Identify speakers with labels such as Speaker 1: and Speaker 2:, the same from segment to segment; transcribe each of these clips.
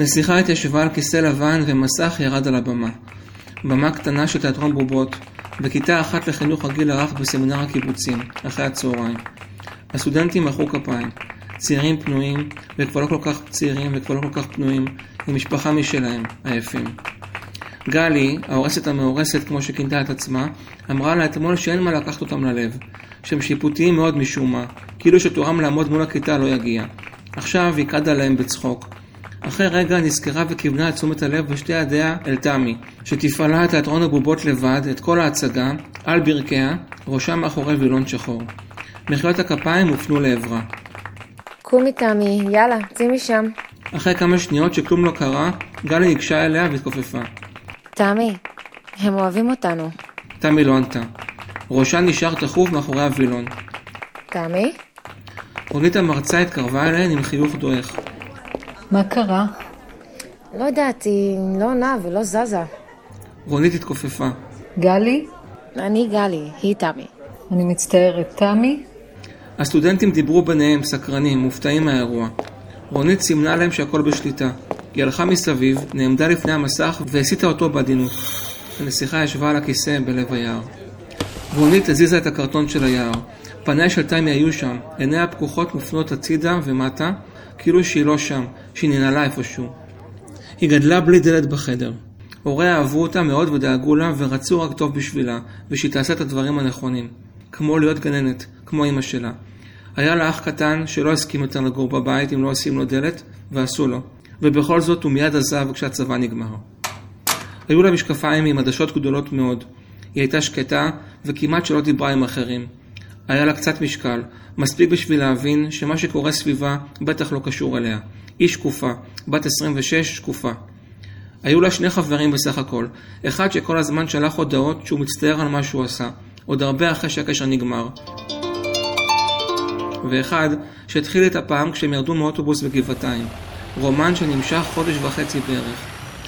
Speaker 1: נסיכה התיישבה על כיסא לבן ומסך ירד על הבמה. במה קטנה של תיאטרון בובות, בכיתה אחת לחינוך הגיל הרך בסמינר הקיבוצים, אחרי הצהריים. הסטודנטים מחאו כפיים. צעירים פנויים, וכבר לא כל כך צעירים וכבר לא כל כך פנויים, עם משפחה משלהם, עייפים. גלי, ההורסת המאורסת כמו שכינתה את עצמה, אמרה לה אתמול שאין מה לקחת אותם ללב, שהם שיפוטיים מאוד משום מה, כאילו שתורם לעמוד מול הכיתה לא יגיע. עכשיו היא קדה להם בצחוק. אחרי רגע נזכרה וכיוונה את תשומת הלב בשתי ידיה אל תמי, שתפעלה את תיאטרון הבובות לבד, את כל ההצגה, על ברכיה, ראשה מאחורי וילון שחור. מחיאות הכפיים הופנו לעברה.
Speaker 2: קומי תמי, יאללה, צאי משם.
Speaker 1: אחרי כמה שניות שכלום לא קרה, גלי ניגשה אליה והתכופפה.
Speaker 2: תמי, הם אוהבים אותנו.
Speaker 1: תמי לא ענתה. ראשה נשאר תכוף מאחורי הווילון.
Speaker 2: תמי?
Speaker 1: רונית המרצה התקרבה אליהן עם חיוך דועך.
Speaker 3: מה קרה?
Speaker 2: לא יודעת, היא לא עונה ולא זזה.
Speaker 1: רונית התכופפה.
Speaker 3: גלי?
Speaker 2: אני גלי, היא תמי.
Speaker 3: אני מצטערת. תמי?
Speaker 1: הסטודנטים דיברו ביניהם, סקרנים, מופתעים מהאירוע. רונית סימנה להם שהכל בשליטה. היא הלכה מסביב, נעמדה לפני המסך והסיטה אותו בעדינות. הנסיכה ישבה על הכיסא בלב היער. רונית הזיזה את הקרטון של היער. פניה של תמי היו שם, עיניה הפקוחות מופנות הצידה ומטה, כאילו שהיא לא שם, שהיא ננעלה איפשהו. היא גדלה בלי דלת בחדר. הוריה אהבו אותה מאוד ודאגו לה ורצו רק טוב בשבילה, ושהיא תעשה את הדברים הנכונים. כמו להיות גננת, כמו אמא שלה. היה לה אח קטן שלא הסכים יותר לגור בבית אם לא עושים לו דלת, ועשו לו. ובכל זאת הוא מיד עזב כשהצבא נגמר. היו לה משקפיים עם עדשות גדולות מאוד. היא הייתה שקטה וכמעט שלא דיברה עם אחרים. היה לה קצת משקל, מספיק בשביל להבין שמה שקורה סביבה בטח לא קשור אליה. היא שקופה, בת 26 שקופה. היו לה שני חברים בסך הכל, אחד שכל הזמן שלח הודעות שהוא מצטער על מה שהוא עשה, עוד הרבה אחרי שהקשר נגמר. ואחד שהתחיל את הפעם כשהם ירדו מאוטובוס בגבעתיים. רומן שנמשך חודש וחצי בערך.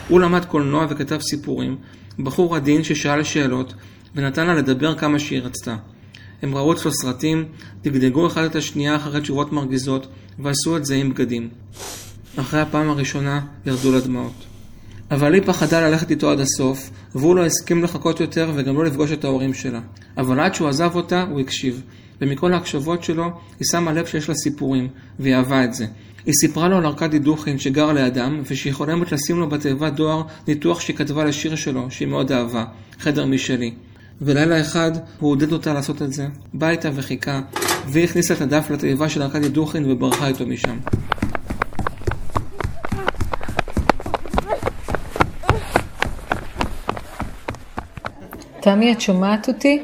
Speaker 1: הוא למד קולנוע וכתב סיפורים, בחור עדין ששאל שאלות, ונתן לה לדבר כמה שהיא רצתה. הם ראו אצלו סרטים, דגדגו אחד את השנייה אחרי תשובות מרגיזות, ועשו את זה עם בגדים. אחרי הפעם הראשונה ירדו לה דמעות. אבל היא פחדה ללכת איתו עד הסוף, והוא לא הסכים לחכות יותר וגם לא לפגוש את ההורים שלה. אבל עד שהוא עזב אותה, הוא הקשיב. ומכל ההקשבות שלו, היא שמה לב שיש לה סיפורים, והיא אהבה את זה. היא סיפרה לו על ארכדי דוכין שגר לידם, ושהיא חולמת לשים לו בתיבת דואר ניתוח שהיא כתבה לשיר שלו, שהיא מאוד אהבה, חדר משלי. ולילה אחד הוא עודד אותה לעשות את זה, בא איתה וחיכה, והיא הכניסה את הדף לתיבה של ארכדי דוכין וברחה איתו משם.
Speaker 3: תמי, את שומעת אותי?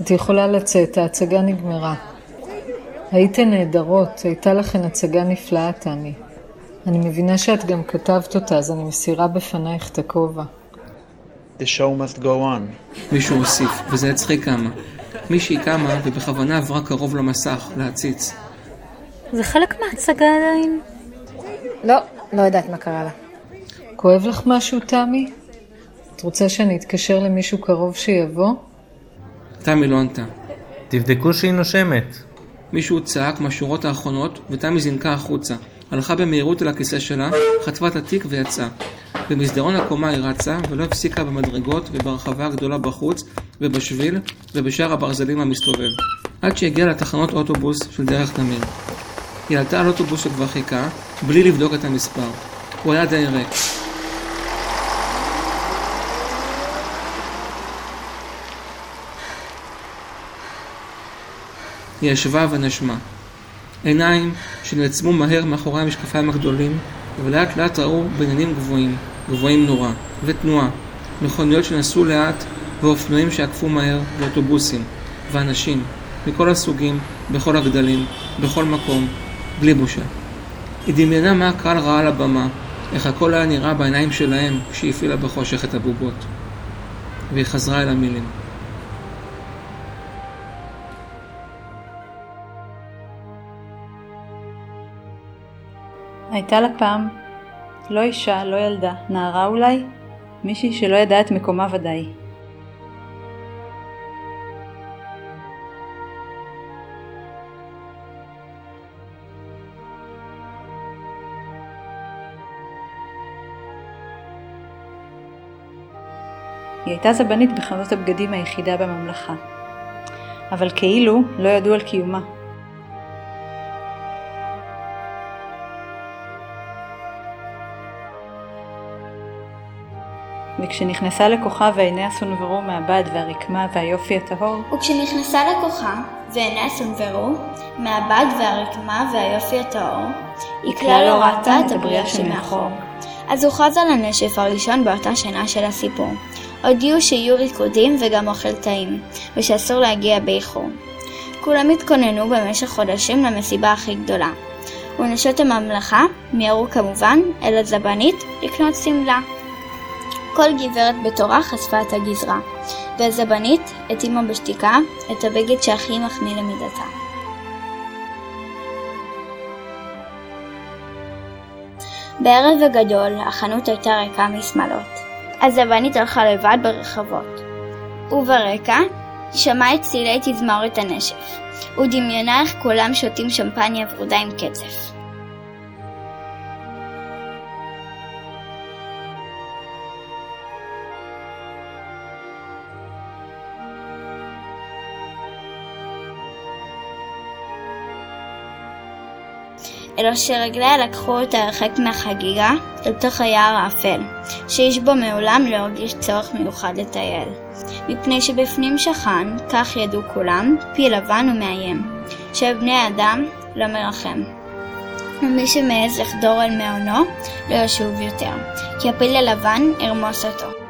Speaker 3: את יכולה לצאת, ההצגה נגמרה. הייתן נהדרות, הייתה לכן הצגה נפלאה, תמי. אני מבינה שאת גם כתבת אותה, אז אני מסירה בפנייך את הכובע.
Speaker 4: The show must go on.
Speaker 1: מישהו הוסיף, וזה הצחיק כמה. מישהי קמה ובכוונה עברה קרוב למסך, להציץ.
Speaker 5: זה חלק מההצגה עדיין?
Speaker 2: לא, לא יודעת מה קרה לה.
Speaker 3: כואב לך משהו, תמי? את רוצה שאני אתקשר למישהו קרוב שיבוא?
Speaker 1: תמי לא ענתה.
Speaker 6: תבדקו שהיא נושמת.
Speaker 1: מישהו צעק מהשורות האחרונות, ותמי זינקה החוצה. הלכה במהירות אל הכיסא שלה, חטפה את התיק ויצאה. במסדרון הקומה היא רצה, ולא הפסיקה במדרגות וברחבה הגדולה בחוץ, ובשביל, ובשאר הברזלים המסתובב. עד שהגיעה לתחנות אוטובוס של דרך תמיר. היא עלתה על אוטובוס שכבר חיכה, בלי לבדוק את המספר. הוא היה די ריק. היא ישבה ונשמה. עיניים שנעצמו מהר מאחורי המשקפיים הגדולים, ולאט לאט ראו בניינים גבוהים, גבוהים נורא, ותנועה, מכוניות שנסעו לאט, ואופנועים שעקפו מהר, ואוטובוסים, ואנשים, מכל הסוגים, בכל הגדלים, בכל מקום, בלי בושה. היא דמיינה מה הקהל ראה על הבמה, איך הכל היה נראה בעיניים שלהם כשהיא הפעילה בחושך את הבובות. והיא חזרה אל המילים.
Speaker 7: הייתה לה פעם, לא אישה, לא ילדה, נערה אולי? מישהי שלא ידעה את מקומה ודאי. היא הייתה זבנית בחנות הבגדים היחידה בממלכה. אבל כאילו לא ידעו על קיומה, וכשנכנסה לכוחה ועיניה סונברו מהבד והרקמה והיופי הטהור,
Speaker 8: וכשנכנסה לכוחה, ועיניה סונברו, מהבד והרקמה והיופי הטהור, היא כלל לא ראתה את הבריאה שמאחור. אז הוכרז על הנשף הראשון באותה שנה של הסיפור. הודיעו שיהיו ריקודים וגם אוכל טעים, ושאסור להגיע באיחור. כולם התכוננו במשך חודשים למסיבה הכי גדולה. ונשות הממלכה מיהרו כמובן אל הזבנית לקנות שמלה. כל גברת בתורה חשפה את הגזרה, והזבנית התאימה בשתיקה את הבגד שהכי מחמיא למידתה. בערב הגדול החנות הייתה ריקה משמאלות. הזבנית הלכה לבד ברחבות. וברקע שמעה את צלילי תזמורת הנשף, ודמיינה איך כולם שותים שמפניה ורודה עם קצף. אלא שרגליה לקחו אותה הרחק מהחגיגה, אל תוך היער האפל, שאיש בו מעולם לא הרגיש צורך מיוחד לטייל. מפני שבפנים שכן, כך ידעו כולם, פיל לבן ומאיים, שבני האדם לא מרחם. ומי שמעז לחדור אל מעונו, לא ישוב יותר, כי הפיל הלבן ירמוס אותו.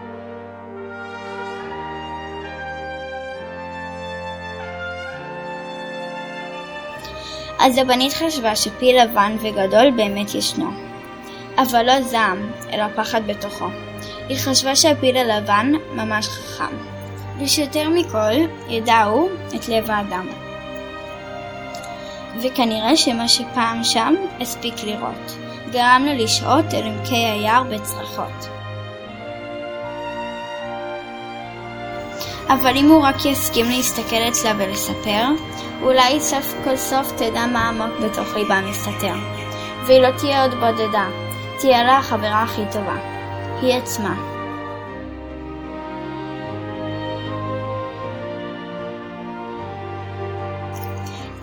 Speaker 8: אז הבנית חשבה שפיל לבן וגדול באמת ישנו. אבל לא זעם, אלא פחד בתוכו. היא חשבה שהפיל הלבן ממש חכם. ושיותר מכל, ידע הוא את לב האדם. וכנראה שמה שפעם שם הספיק לראות. גרם לו לשהות אל עמקי היער בצרחות. אבל אם הוא רק יסכים להסתכל אצלה ולספר, אולי סוף כל סוף תדע מה עמוק בתוך ליבה מסתתר. והיא לא תהיה עוד בודדה, תהיה לה החברה הכי טובה. היא עצמה.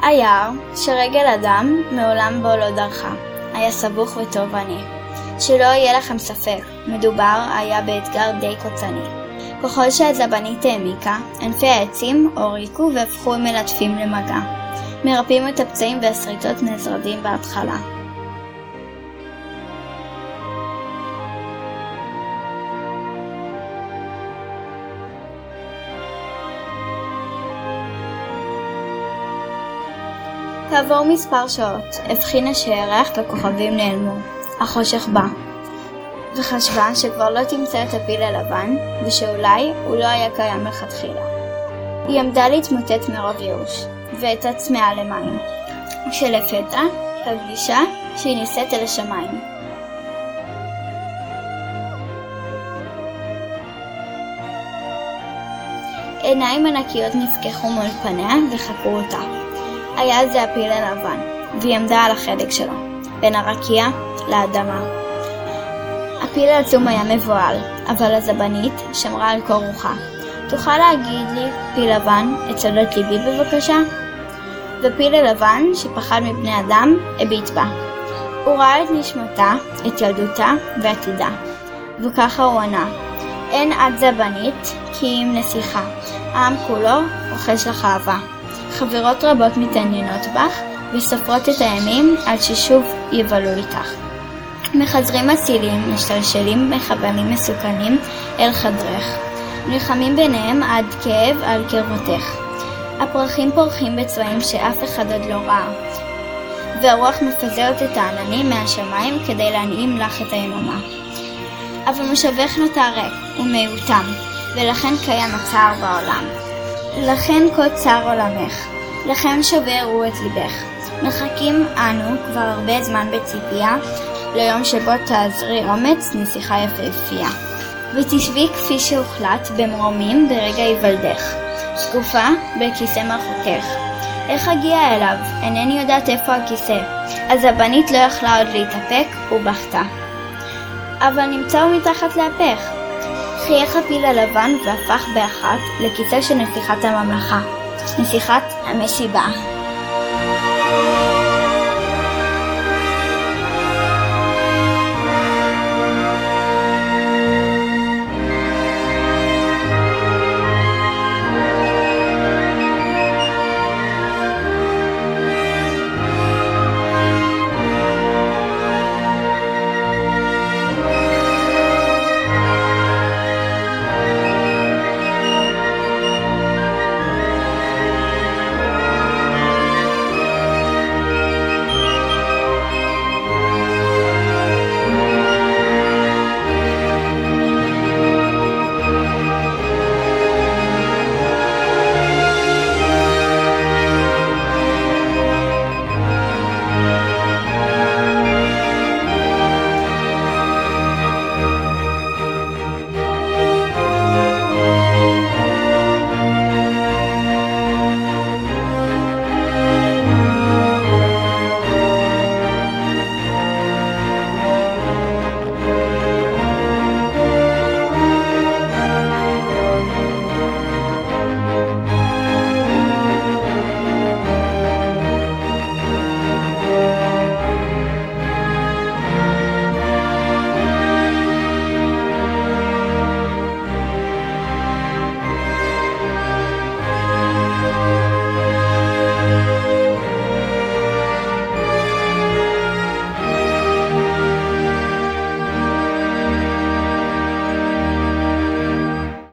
Speaker 8: היער, שרגל אדם מעולם בו לא דרכה, היה סבוך וטובעני. שלא יהיה לכם ספק, מדובר היה באתגר די קוצני. ככל שהזבנית העמיקה, ענפי העצים הוריקו והפכו מלטפים למגע. מרפאים את הפצעים והשריטות נזרדים בהתחלה. כעבור מספר שעות, הבחינה שהירח וכוכבים נעלמו. החושך בא. וחשבה שכבר לא תמצא את הפיל הלבן, ושאולי הוא לא היה קיים מלכתחילה. היא עמדה להתמוטט מרוב ייאוש, והייתה צמאה למים. כשלפתע הרגישה שהיא נישאת אל השמיים. עיניים ענקיות נפקחו מול פניה וחקרו אותה. היה זה הפיל הלבן, והיא עמדה על החלק שלו, בין הרקיע לאדמה. הפיל העצום היה מבוהל, אבל הזבנית שמרה על קור רוחה. תוכל להגיד לי, פיל לבן, את סודות ליבי בבקשה? ופיל הלבן, שפחד מבני אדם, הביט בה. הוא ראה את נשמתה, את ילדותה ועתידה. וככה הוא ענה, אין את זבנית, כי אם נסיכה. העם כולו רוחש לך אהבה. חברות רבות מתעניינות בך, וסופרות את הימים עד ששוב יבלו איתך. מחזרים אצילים, משתלשלים מכוונים מסוכנים אל חדרך. נלחמים ביניהם עד כאב על קרבותך. הפרחים פורחים בצבעים שאף אחד עוד לא ראה. והרוח מפזרת את העננים מהשמיים כדי להנעים לך את היממה. אבל מושבך נותר ריק ומיעוטם, ולכן קיים הצער בעולם. לכן כה צר עולמך, לכן שובר הוא את ליבך. מחכים אנו כבר הרבה זמן בציפייה, ליום שבו תעזרי אומץ נסיכה יפהפייה. ותשבי כפי שהוחלט במרומים ברגע היוולדך, שקופה בכיסא מלכותך. איך אגיע אליו? אינני יודעת איפה הכיסא. אז הבנית לא יכלה עוד להתאפק ובכתה. אבל נמצא הוא מתחת לאפך. חייך הפיל הלבן והפך באחת לכיסא של נסיכת הממלכה, נסיכת המסיבה.